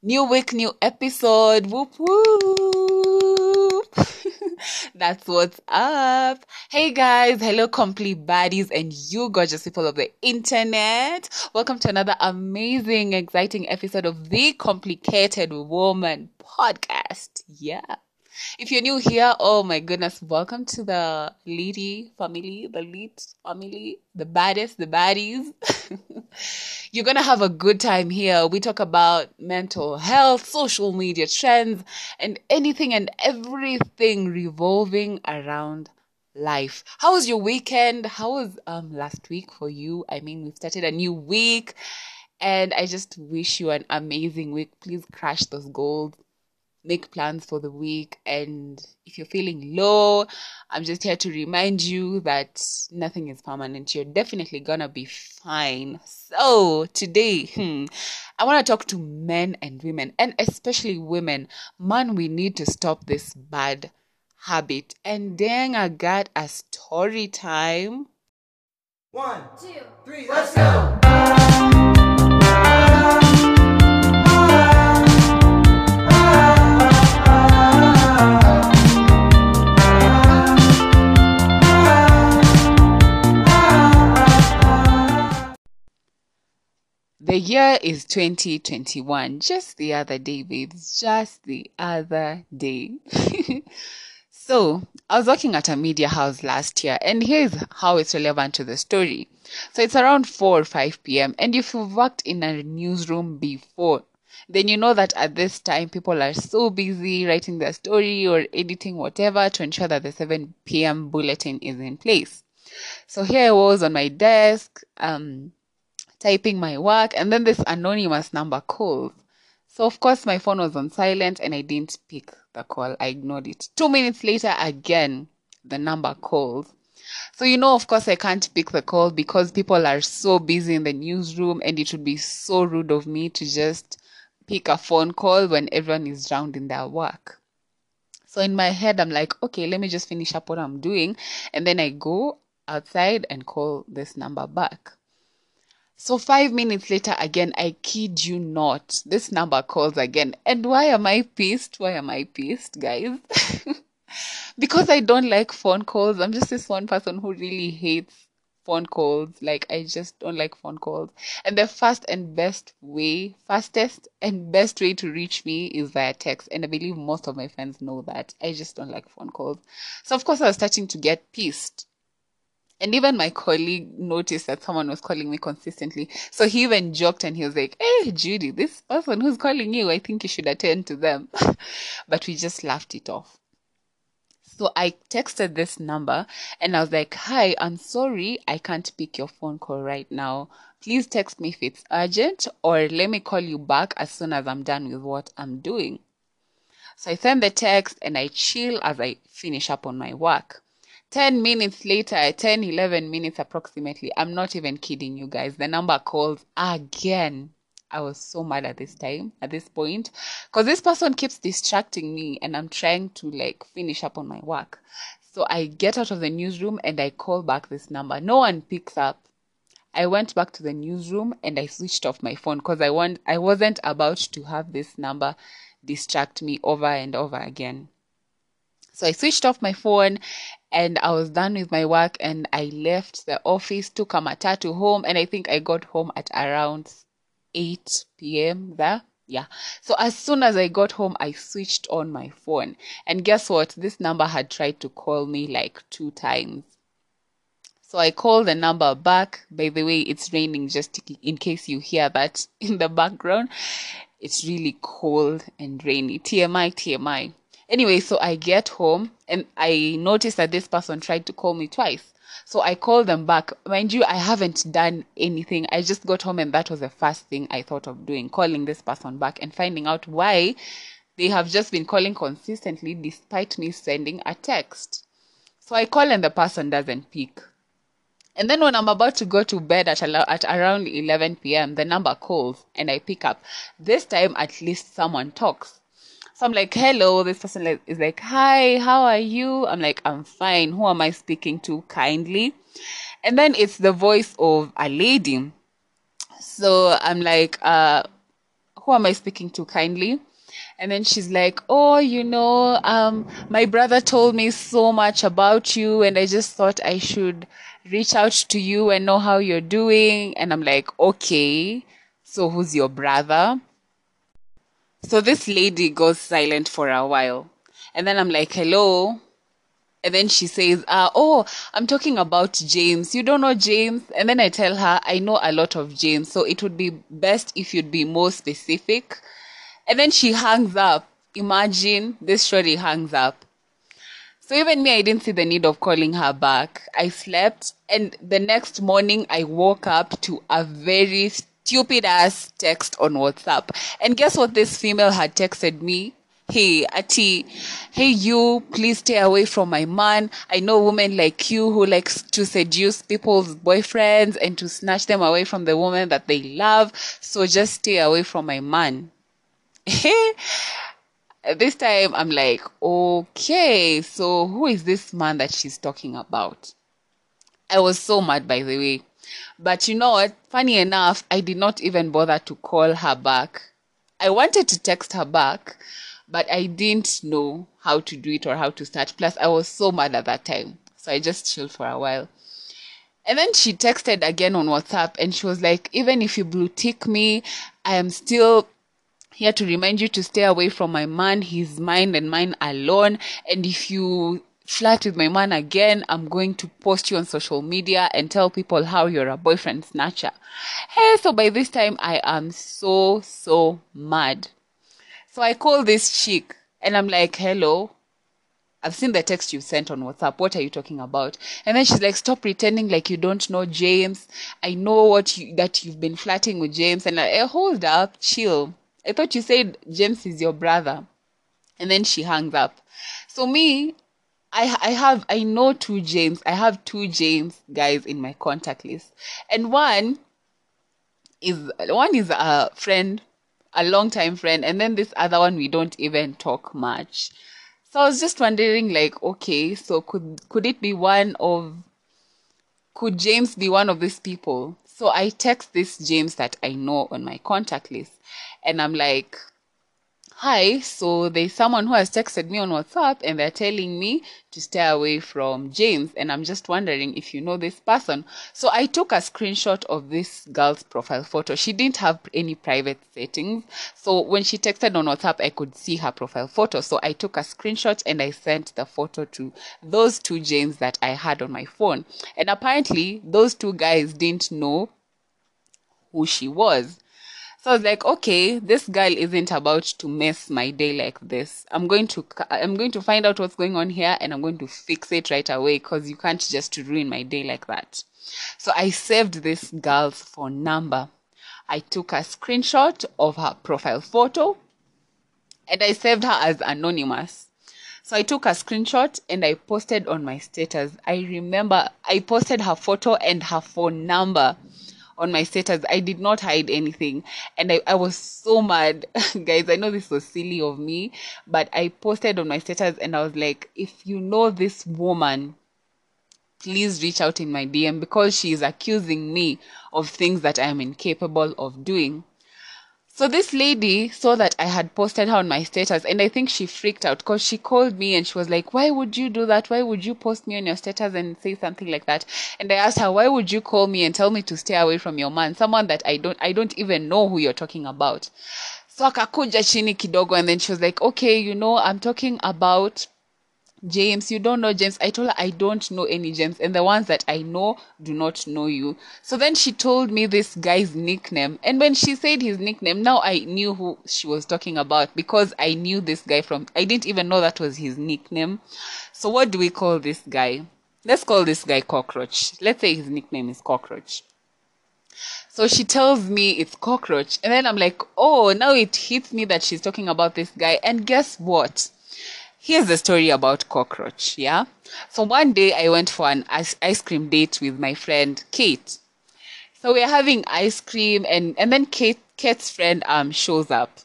New week, new episode. Whoop whoop. That's what's up. Hey guys, hello compli-baddies and you gorgeous people of the internet. Welcome to another amazing, exciting episode of the Complicated Woman podcast. Yeah. If you're new here, oh my goodness, welcome to the Leedy family, the lead family, the baddest, the baddies. you're gonna have a good time here. We talk about mental health, social media trends, and anything and everything revolving around life. How was your weekend? How was um last week for you? I mean, we've started a new week and I just wish you an amazing week. Please crush those goals make plans for the week. And if you're feeling low, I'm just here to remind you that nothing is permanent. You're definitely gonna be fine. So, today, hmm, I want to talk to men and women, and especially women. Man, we need to stop this bad habit. And dang, I got a story time. One, two, three, let's go! Year is 2021. Just the other day, babes. Just the other day. so, I was working at a media house last year, and here's how it's relevant to the story. So, it's around 4 or 5 p.m., and if you've worked in a newsroom before, then you know that at this time people are so busy writing their story or editing whatever to ensure that the 7 p.m. bulletin is in place. So here I was on my desk, um, typing my work, and then this anonymous number calls. So, of course, my phone was on silent and I didn't pick the call. I ignored it. Two minutes later, again, the number calls. So, you know, of course, I can't pick the call because people are so busy in the newsroom and it would be so rude of me to just pick a phone call when everyone is drowned in their work. So, in my head, I'm like, okay, let me just finish up what I'm doing. And then I go outside and call this number back. So five minutes later, again, I kid you not, this number calls again. And why am I pissed? Why am I pissed, guys? because I don't like phone calls. I'm just this one person who really hates phone calls. Like, I just don't like phone calls. And the fast and best way, fastest and best way to reach me is via text. And I believe most of my friends know that. I just don't like phone calls. So, of course, I was starting to get pissed and even my colleague noticed that someone was calling me consistently. So he even joked and he was like, Hey, Judy, this person who's calling you, I think you should attend to them. but we just laughed it off. So I texted this number and I was like, Hi, I'm sorry, I can't pick your phone call right now. Please text me if it's urgent or let me call you back as soon as I'm done with what I'm doing. So I send the text and I chill as I finish up on my work. 10 minutes later, 10, 11 minutes approximately, I'm not even kidding you guys. The number calls again. I was so mad at this time, at this point, because this person keeps distracting me and I'm trying to like finish up on my work. So I get out of the newsroom and I call back this number. No one picks up. I went back to the newsroom and I switched off my phone because I want I wasn't about to have this number distract me over and over again. So I switched off my phone and I was done with my work and I left the office, took a matatu home, and I think I got home at around 8 p.m. there. Yeah. So as soon as I got home, I switched on my phone. And guess what? This number had tried to call me like two times. So I called the number back. By the way, it's raining just in case you hear that in the background. It's really cold and rainy. TMI, TMI. Anyway, so I get home and I notice that this person tried to call me twice. So I called them back. Mind you, I haven't done anything. I just got home and that was the first thing I thought of doing, calling this person back and finding out why they have just been calling consistently despite me sending a text. So I call and the person doesn't pick. And then when I'm about to go to bed at, at around 11 p.m., the number calls and I pick up. This time, at least someone talks. So I'm like, hello. This person is like, hi, how are you? I'm like, I'm fine. Who am I speaking to kindly? And then it's the voice of a lady. So I'm like, uh, who am I speaking to kindly? And then she's like, Oh, you know, um, my brother told me so much about you, and I just thought I should reach out to you and know how you're doing. And I'm like, Okay, so who's your brother? So this lady goes silent for a while. And then I'm like, Hello. And then she says, uh, Oh, I'm talking about James. You don't know James? And then I tell her, I know a lot of James. So it would be best if you'd be more specific. And then she hangs up. Imagine this shorty hangs up. So even me, I didn't see the need of calling her back. I slept, and the next morning, I woke up to a very stupid ass text on WhatsApp. And guess what this female had texted me? Hey, Ati, hey, you, please stay away from my man. I know women like you who likes to seduce people's boyfriends and to snatch them away from the woman that they love. So just stay away from my man. this time I'm like, okay, so who is this man that she's talking about? I was so mad, by the way. But you know what? Funny enough, I did not even bother to call her back. I wanted to text her back, but I didn't know how to do it or how to start. Plus, I was so mad at that time. So I just chilled for a while. And then she texted again on WhatsApp and she was like, even if you blue tick me, I am still here to remind you to stay away from my man. He's mine and mine alone. And if you flirt with my man again, I'm going to post you on social media and tell people how you're a boyfriend snatcher. Hey, so by this time, I am so, so mad. So I call this chick and I'm like, hello. I've seen the text you sent on WhatsApp. What are you talking about? And then she's like, stop pretending like you don't know James. I know what you, that you've been flirting with James. And like, hey, hold up, chill. I thought you said James is your brother. And then she hangs up. So me, I I have I know two James. I have two James guys in my contact list. And one is one is a friend, a long time friend, and then this other one we don't even talk much. So I was just wondering like, okay, so could could it be one of could James be one of these people? So I text this James that I know on my contact list and I'm like, Hi, so there's someone who has texted me on WhatsApp and they're telling me to stay away from James. And I'm just wondering if you know this person. So I took a screenshot of this girl's profile photo. She didn't have any private settings. So when she texted on WhatsApp, I could see her profile photo. So I took a screenshot and I sent the photo to those two James that I had on my phone. And apparently, those two guys didn't know who she was. So I was like, okay, this girl isn't about to mess my day like this. I'm going to I'm going to find out what's going on here and I'm going to fix it right away because you can't just ruin my day like that. So I saved this girl's phone number. I took a screenshot of her profile photo and I saved her as anonymous. So I took a screenshot and I posted on my status. I remember I posted her photo and her phone number on my status. I did not hide anything. And I, I was so mad. Guys, I know this was silly of me, but I posted on my status and I was like, if you know this woman, please reach out in my DM because she is accusing me of things that I am incapable of doing. So this lady saw that I had posted her on my status and I think she freaked out because she called me and she was like, why would you do that? Why would you post me on your status and say something like that? And I asked her, why would you call me and tell me to stay away from your man? Someone that I don't, I don't even know who you're talking about. So akakuja chini kidogo and then she was like, okay, you know, I'm talking about James, you don't know James. I told her I don't know any James, and the ones that I know do not know you. So then she told me this guy's nickname, and when she said his nickname, now I knew who she was talking about because I knew this guy from. I didn't even know that was his nickname. So what do we call this guy? Let's call this guy Cockroach. Let's say his nickname is Cockroach. So she tells me it's cockroach, and then I'm like, oh, now it hits me that she's talking about this guy. And guess what? Here's the story about cockroach yeah so one day i went for an ice, cream date with my friend kate so we're having ice cream and and then kate kate's friend um shows up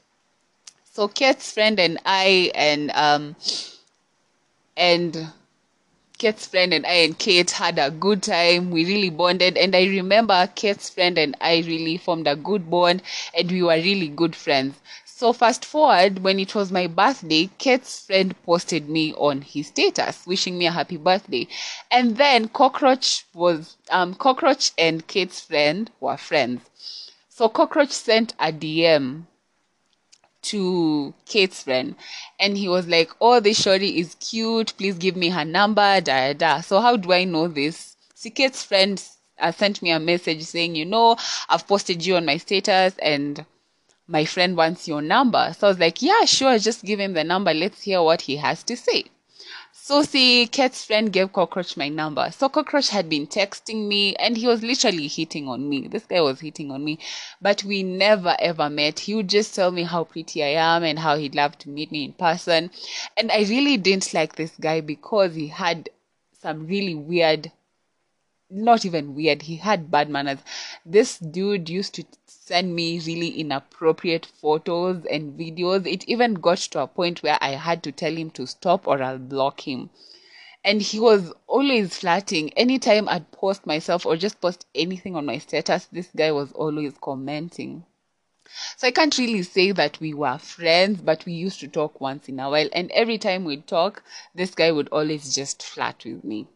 so kate's friend and i and um and Kate's friend and I and Kate had a good time. We really bonded. And I remember Kate's friend and I really formed a good bond and we were really good friends. So fast forward, when it was my birthday, Kate's friend posted me on his status, wishing me a happy birthday. And then Cockroach was, um, Cockroach and Kate's friend were friends. So Cockroach sent a DM to Kate's friend and he was like, Oh, this shorty is cute. Please give me her number. Da, da. So how do I know this? See, Kate's friend uh, sent me a message saying, You know, I've posted you on my status and my friend wants your number. So I was like, Yeah, sure. Just give him the number. Let's hear what he has to say. So see, Kate's friend gave Cockroach my number. So Cockroach had been texting me and he was literally hitting on me. This guy was hitting on me. But we never ever met. He would just tell me how pretty I am and how he'd love to meet me in person. And I really didn't like this guy because he had some really weird not even weird. He had bad manners. This dude used to send me really inappropriate photos and videos. It even got to a point where I had to tell him to stop or I'll block him. And he was always flirting. Anytime I'd post myself or just post anything on my status, this guy was always commenting. So I can't really say that we were friends, but we used to talk once in a while. And every time we'd talk, this guy would always just flirt with me.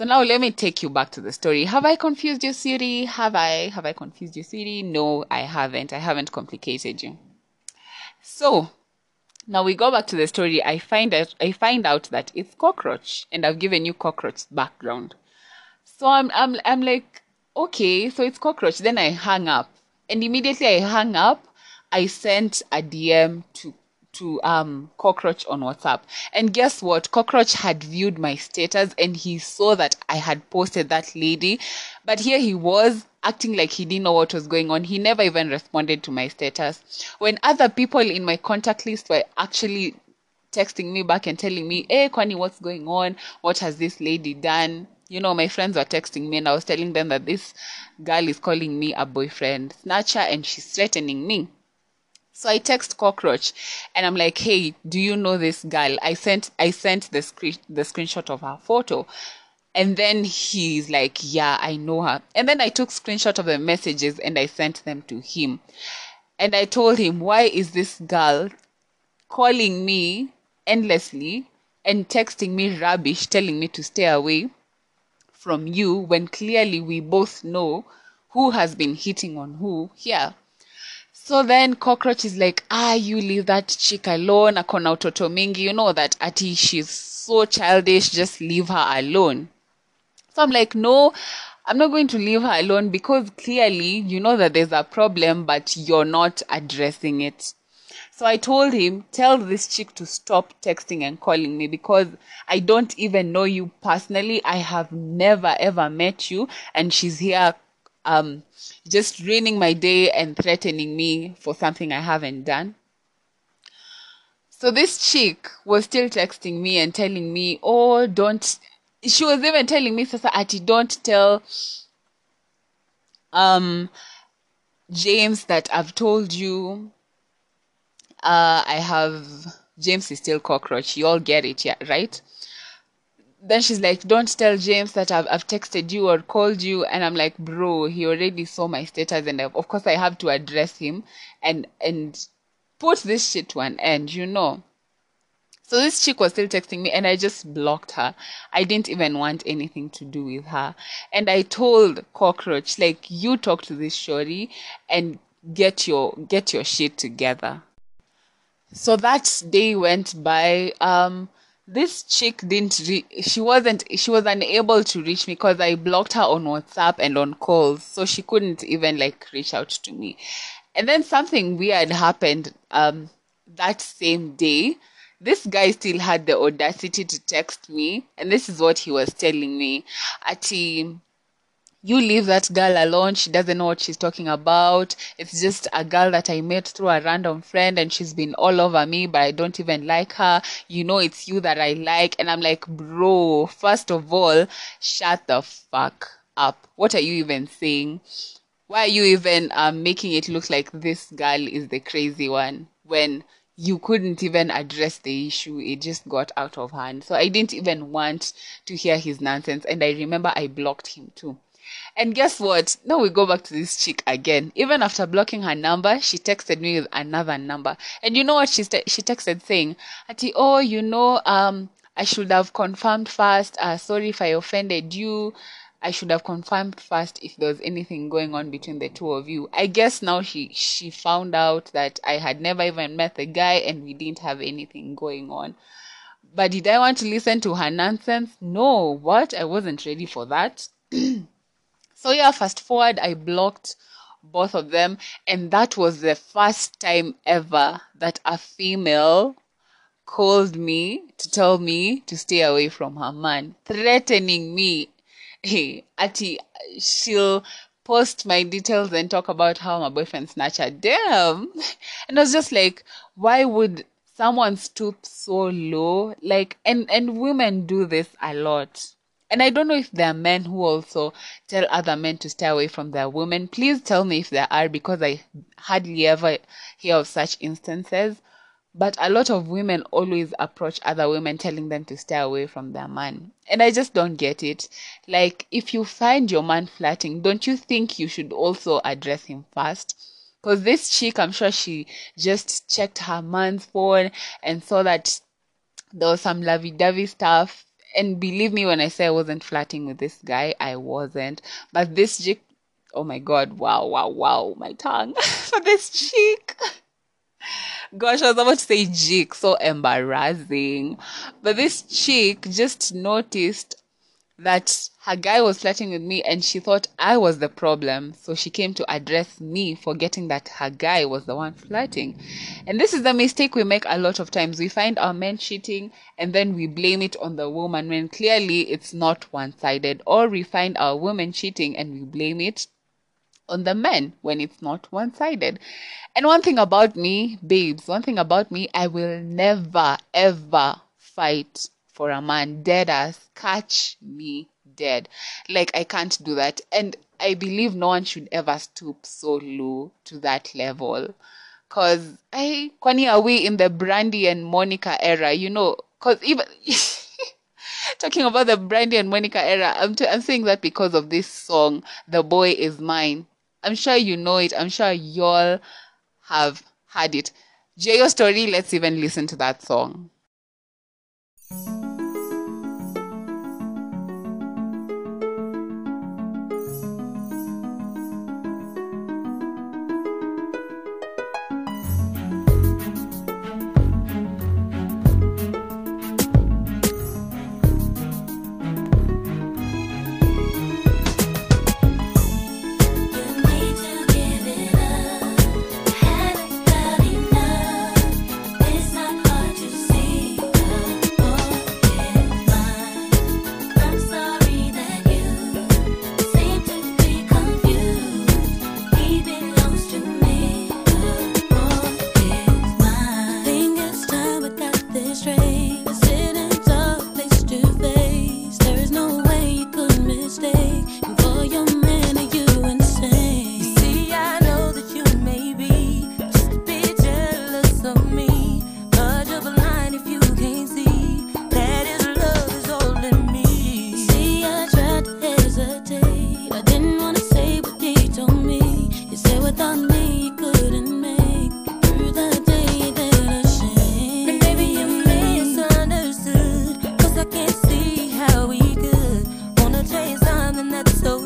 So now let me take you back to the story. Have I confused you, Siri? Have I? Have I confused you, Siri? No, I haven't. I haven't complicated you. So now we go back to the story. I find out I find out that it's cockroach, and I've given you cockroach background. So I'm I'm I'm like, okay, so it's cockroach. Then I hang up, and immediately I hang up. I sent a DM to to um cockroach on whatsapp. And guess what? Cockroach had viewed my status and he saw that i had posted that lady. But here he was acting like he didn't know what was going on. He never even responded to my status. When other people in my contact list were actually texting me back and telling me hey kwani what's going on? What has this lady done? You know my friends were texting me and i was telling them that this girl is calling me a boyfriend. Snatcher and she's threatening me so I text Cockroach and I'm like, hey, do you know this girl? I sent I sent the screen the screenshot of her photo. And then he's like, yeah, I know her. And then I took screenshot of the messages and I sent them to him. And I told him, why is this girl calling me endlessly and texting me rubbish, telling me to stay away from you when clearly we both know who has been hitting on who here. So then cockroach is like, ah, you leave that chick alone. Akona utoto mingi. You know that ati she's so childish. Just leave her alone. So I'm like, no, I'm not going to leave her alone because clearly you know that there's a problem, but you're not addressing it. So I told him, tell this chick to stop texting and calling me because I don't even know you personally. I have never ever met you, and she's here um, just ruining my day and threatening me for something I haven't done. So this chick was still texting me and telling me, oh, don't. She was even telling me, Sasa Ati, don't tell um, James that I've told you. Uh, I have. James is still cockroach. You all get it, yeah, right? Then she's like, "Don't tell James that I've I've texted you or called you." And I'm like, "Bro, he already saw my status, and of course I have to address him and and put this shit to an end, you know." So this chick was still texting me, and I just blocked her. I didn't even want anything to do with her, and I told Cockroach, like, "You talk to this shorty and get your get your shit together." So that day went by. Um this chick didn't re- she wasn't she was unable to reach me because i blocked her on whatsapp and on calls so she couldn't even like reach out to me. And then something weird happened um that same day. This guy still had the audacity to text me and this is what he was telling me. Ati you leave that girl alone. She doesn't know what she's talking about. It's just a girl that I met through a random friend and she's been all over me, but I don't even like her. You know, it's you that I like. And I'm like, bro, first of all, shut the fuck up. What are you even saying? Why are you even um, making it look like this girl is the crazy one when you couldn't even address the issue. It just got out of hand. So I didn't even want to hear his nonsense. And I remember I blocked him too. And guess what? Now we go back to this chick again. Even after blocking her number, she texted me with another number. And you know what she st- she texted saying, "Ati, oh, you know, um, I should have confirmed first. Uh, sorry if I offended you. I should have confirmed first if there was anything going on between the two of you. I guess now she she found out that I had never even met the guy and we didn't have anything going on. But did I want to listen to her nonsense? No. What? I wasn't ready for that. so yeah, fast forward, I blocked both of them, and that was the first time ever that a female called me to tell me to stay away from her man, threatening me hey, Ati, she'll post my details and talk about how my boyfriend snatched her. Damn. And I was just like, why would someone stoop so low? Like, and, and women do this a lot. And I don't know if there are men who also tell other men to stay away from their women. Please tell me if there are because I hardly ever hear of such instances. But a lot of women always approach other women telling them to stay away from their man. And I just don't get it. Like, if you find your man flirting, don't you think you should also address him first? Because this chick, I'm sure she just checked her man's phone and saw that there was some lovey dovey stuff. And believe me when I say I wasn't flirting with this guy, I wasn't. But this chick, oh my god, wow, wow, wow, my tongue. For this chick. Gosh, I was about to say chick, so embarrassing. But this chick just noticed that her guy was flirting with me and she thought I was the problem. So she came to address me, forgetting that her guy was the one flirting. And this is the mistake we make a lot of times. We find our men cheating and then we blame it on the woman when clearly it's not one sided. Or we find our women cheating and we blame it on the men when it's not one sided. And one thing about me, babes, one thing about me, I will never ever fight for a man dead as catch me dead. Like I can't do that. And I believe no one should ever stoop so low to that level. Cause I kwani are we in the Brandy and Monica era, you know, cause even talking about the Brandy and Monica era, I'm, t- I'm saying that because of this song, The Boy Is Mine. I'm sure you know it. I'm sure y'all have heard it. J.O. Story, let's even listen to that song. feeling that's so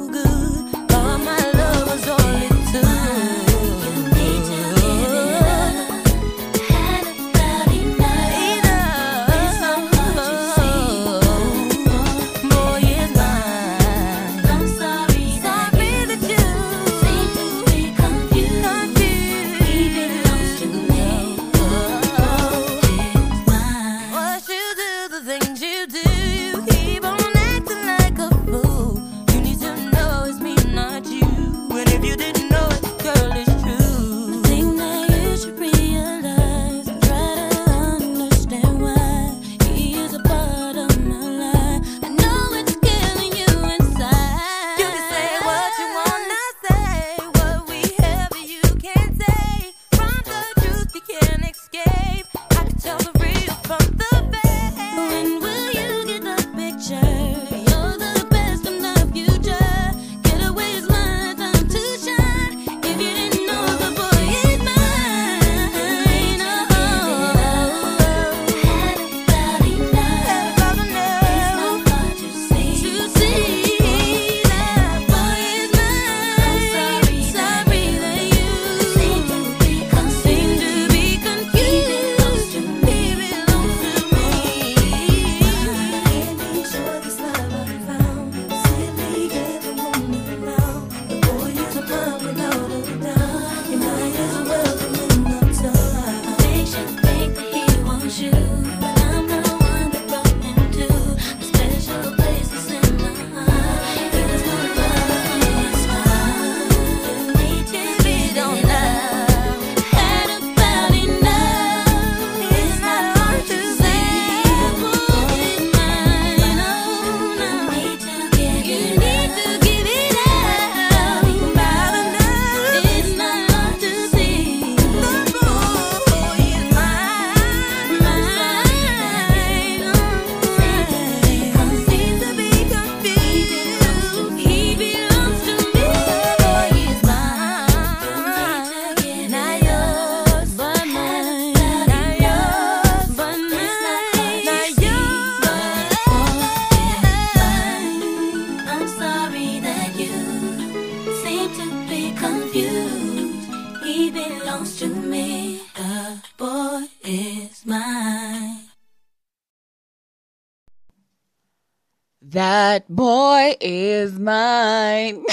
That boy is mine.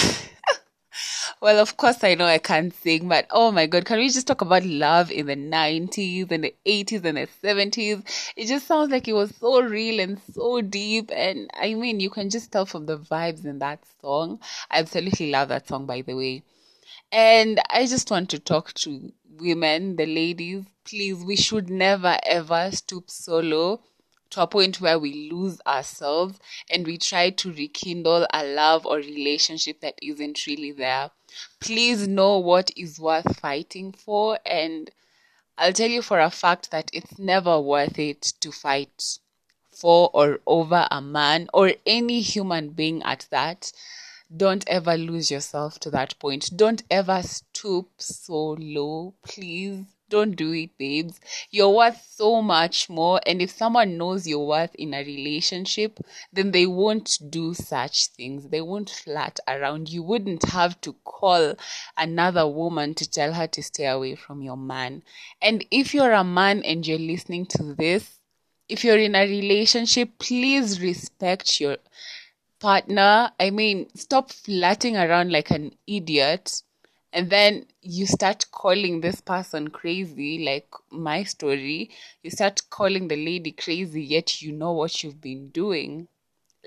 well, of course, I know I can't sing, but oh my god, can we just talk about love in the 90s and the 80s and the 70s? It just sounds like it was so real and so deep. And I mean, you can just tell from the vibes in that song. I absolutely love that song, by the way. And I just want to talk to women, the ladies. Please, we should never ever stoop so low to a point where we lose ourselves and we try to rekindle a love or relationship that isn't really there. Please know what is worth fighting for. And I'll tell you for a fact that it's never worth it to fight for or over a man or any human being at that don't ever lose yourself to that point. Don't ever stoop so low, please. Don't do it, babes. You're worth so much more. And if someone knows your worth in a relationship, then they won't do such things. They won't flat around. You wouldn't have to call another woman to tell her to stay away from your man. And if you're a man and you're listening to this, if you're in a relationship, please respect your partner. I mean, stop flirting around like an idiot. And then you start calling this person crazy, like my story. You start calling the lady crazy, yet you know what you've been doing.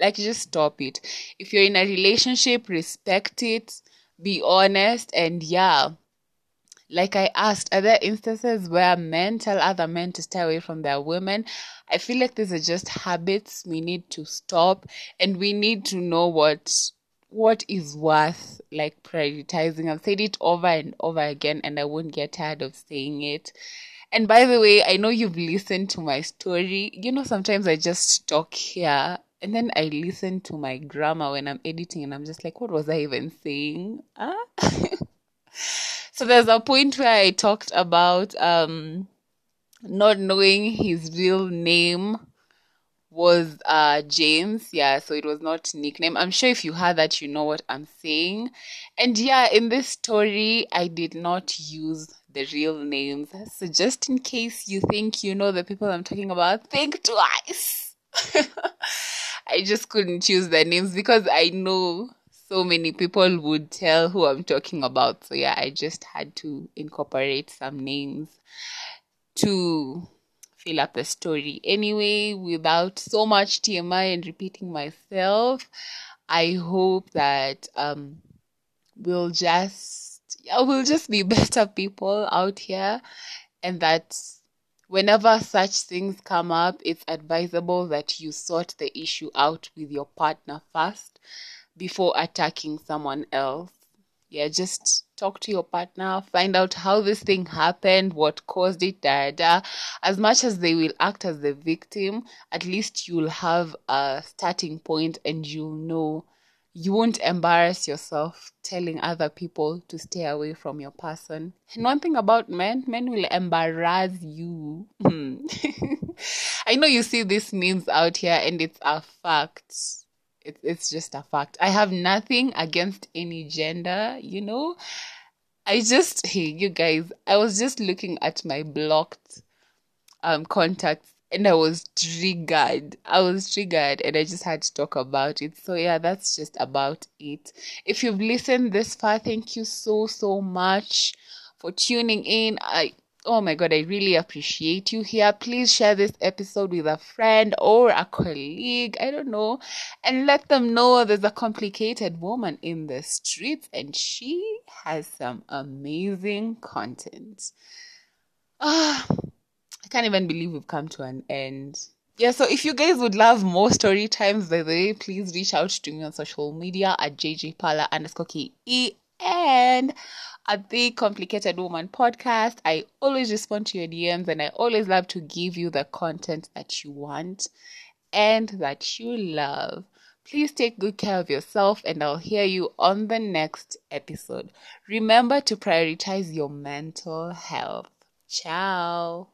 Like, just stop it. If you're in a relationship, respect it, be honest, and yeah, like I asked, are there instances where men tell other men to stay away from their women? I feel like these are just habits we need to stop and we need to know what what is worth like prioritizing. I've said it over and over again and I won't get tired of saying it. And by the way, I know you've listened to my story. You know, sometimes I just talk here and then I listen to my grammar when I'm editing and I'm just like, what was I even saying? Huh? so there's a point where I talked about um not knowing his real name was uh James. Yeah, so it was not nickname. I'm sure if you heard that you know what I'm saying. And yeah, in this story I did not use the real names. So just in case you think you know the people I'm talking about, think twice. I just couldn't choose their names because I know so many people would tell who I'm talking about. So yeah, I just had to incorporate some names to fill up the story. Anyway, without so much TMI and repeating myself, I hope that um we'll just yeah, we'll just be better people out here and that whenever such things come up, it's advisable that you sort the issue out with your partner first before attacking someone else. Yeah, just talk to your partner, find out how this thing happened, what caused it, da, da. As much as they will act as the victim, at least you'll have a starting point and you'll know you won't embarrass yourself telling other people to stay away from your person. And one thing about men, men will embarrass you. Hmm. I know you see these memes out here and it's a fact. It's it's just a fact. I have nothing against any gender, you know. I just hey you guys, I was just looking at my blocked um contacts and I was triggered. I was triggered and I just had to talk about it. So yeah, that's just about it. If you've listened this far, thank you so so much for tuning in. I oh my god, I really appreciate you here. Please share this episode with a friend or a colleague, I don't know, and let them know there's a complicated woman in the streets and she has some amazing content. Ah, I can't even believe we've come to an end. Yeah, so if you guys would love more story times, by the way, please reach out to me on social media at jjpala underscore ke and at the Complicated Woman podcast. I always respond to your DMs and I always love to give you the content that you want and that you love. Please take good care of yourself and I'll hear you on the next episode. Remember to prioritize your mental health. Ciao.